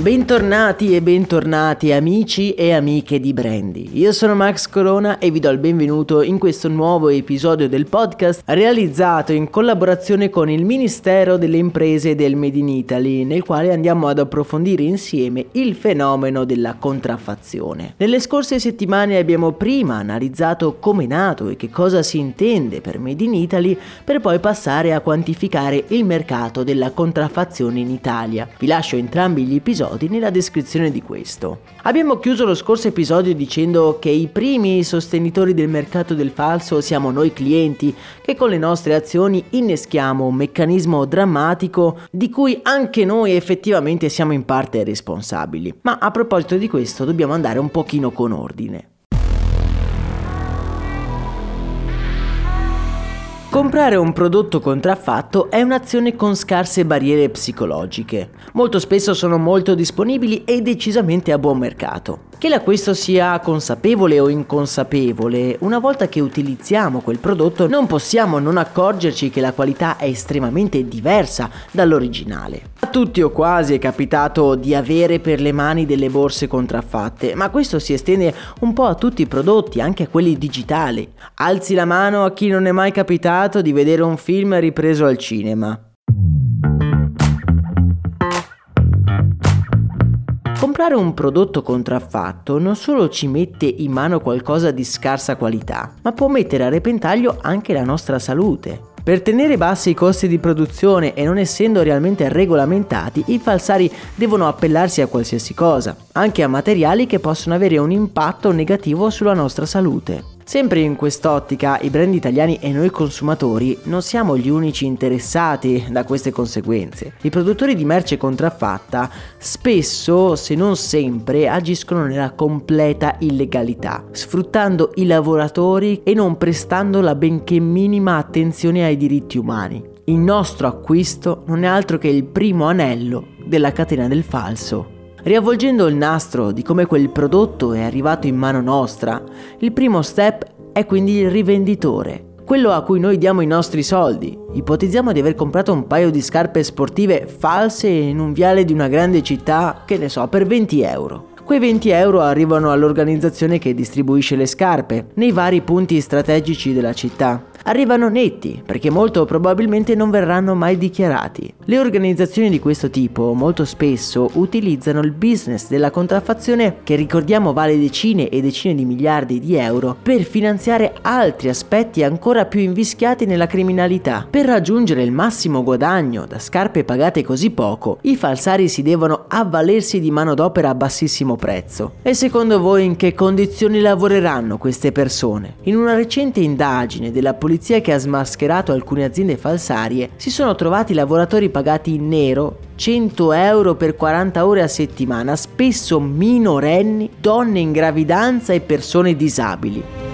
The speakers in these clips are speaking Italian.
Bentornati e bentornati amici e amiche di Brandy. Io sono Max Corona e vi do il benvenuto in questo nuovo episodio del podcast realizzato in collaborazione con il Ministero delle Imprese del Made in Italy, nel quale andiamo ad approfondire insieme il fenomeno della contraffazione. Nelle scorse settimane abbiamo prima analizzato come è nato e che cosa si intende per Made in Italy per poi passare a quantificare il mercato della contraffazione in Italia. Vi lascio entrambi gli episodi episodi nella descrizione di questo. Abbiamo chiuso lo scorso episodio dicendo che i primi sostenitori del mercato del falso siamo noi clienti, che con le nostre azioni inneschiamo un meccanismo drammatico di cui anche noi effettivamente siamo in parte responsabili. Ma a proposito di questo dobbiamo andare un pochino con ordine. Comprare un prodotto contraffatto è un'azione con scarse barriere psicologiche. Molto spesso sono molto disponibili e decisamente a buon mercato. Che l'acquisto sia consapevole o inconsapevole, una volta che utilizziamo quel prodotto non possiamo non accorgerci che la qualità è estremamente diversa dall'originale. A tutti o quasi è capitato di avere per le mani delle borse contraffatte, ma questo si estende un po' a tutti i prodotti, anche a quelli digitali. Alzi la mano a chi non è mai capitato di vedere un film ripreso al cinema. Comprare un prodotto contraffatto non solo ci mette in mano qualcosa di scarsa qualità, ma può mettere a repentaglio anche la nostra salute. Per tenere bassi i costi di produzione e non essendo realmente regolamentati, i falsari devono appellarsi a qualsiasi cosa, anche a materiali che possono avere un impatto negativo sulla nostra salute. Sempre in quest'ottica, i brand italiani e noi consumatori non siamo gli unici interessati da queste conseguenze. I produttori di merce contraffatta spesso, se non sempre, agiscono nella completa illegalità, sfruttando i lavoratori e non prestando la benché minima attenzione ai diritti umani. Il nostro acquisto non è altro che il primo anello della catena del falso Riavvolgendo il nastro di come quel prodotto è arrivato in mano nostra, il primo step è quindi il rivenditore, quello a cui noi diamo i nostri soldi. Ipotizziamo di aver comprato un paio di scarpe sportive false in un viale di una grande città, che ne so, per 20 euro. Quei 20 euro arrivano all'organizzazione che distribuisce le scarpe nei vari punti strategici della città arrivano netti, perché molto probabilmente non verranno mai dichiarati. Le organizzazioni di questo tipo molto spesso utilizzano il business della contraffazione, che ricordiamo vale decine e decine di miliardi di euro, per finanziare altri aspetti ancora più invischiati nella criminalità. Per raggiungere il massimo guadagno da scarpe pagate così poco, i falsari si devono avvalersi di manodopera a bassissimo prezzo. E secondo voi in che condizioni lavoreranno queste persone? In una recente indagine della polizia polizia che ha smascherato alcune aziende falsarie, si sono trovati lavoratori pagati in nero 100 euro per 40 ore a settimana, spesso minorenni, donne in gravidanza e persone disabili.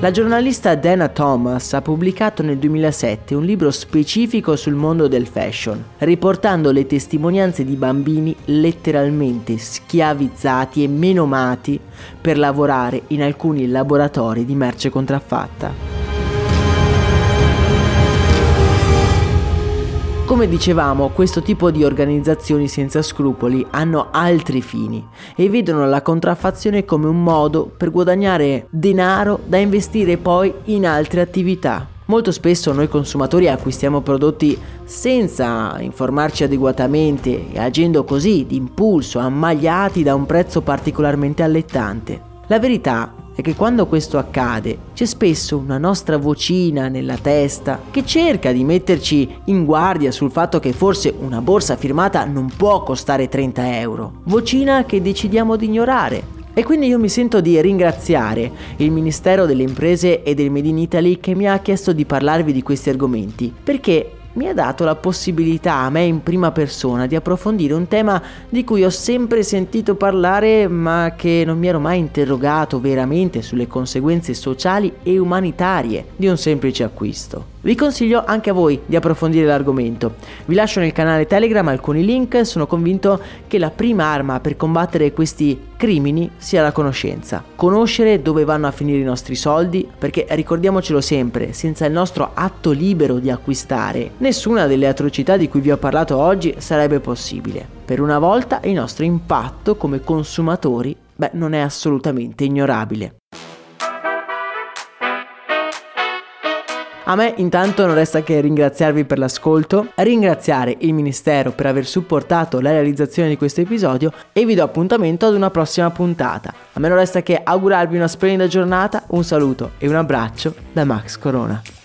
La giornalista Dana Thomas ha pubblicato nel 2007 un libro specifico sul mondo del fashion, riportando le testimonianze di bambini letteralmente schiavizzati e menomati per lavorare in alcuni laboratori di merce contraffatta. Come dicevamo, questo tipo di organizzazioni senza scrupoli hanno altri fini e vedono la contraffazione come un modo per guadagnare denaro da investire poi in altre attività. Molto spesso noi consumatori acquistiamo prodotti senza informarci adeguatamente e agendo così d'impulso, ammagliati da un prezzo particolarmente allettante. La verità è che quando questo accade c'è spesso una nostra vocina nella testa che cerca di metterci in guardia sul fatto che forse una borsa firmata non può costare 30 euro. Vocina che decidiamo di ignorare. E quindi io mi sento di ringraziare il Ministero delle Imprese e del Made in Italy che mi ha chiesto di parlarvi di questi argomenti, perché mi ha dato la possibilità a me in prima persona di approfondire un tema di cui ho sempre sentito parlare ma che non mi ero mai interrogato veramente sulle conseguenze sociali e umanitarie di un semplice acquisto. Vi consiglio anche a voi di approfondire l'argomento. Vi lascio nel canale Telegram alcuni link, sono convinto che la prima arma per combattere questi crimini sia la conoscenza. Conoscere dove vanno a finire i nostri soldi, perché ricordiamocelo sempre, senza il nostro atto libero di acquistare, nessuna delle atrocità di cui vi ho parlato oggi sarebbe possibile. Per una volta il nostro impatto come consumatori, beh, non è assolutamente ignorabile. A me intanto non resta che ringraziarvi per l'ascolto, ringraziare il Ministero per aver supportato la realizzazione di questo episodio e vi do appuntamento ad una prossima puntata. A me non resta che augurarvi una splendida giornata, un saluto e un abbraccio da Max Corona.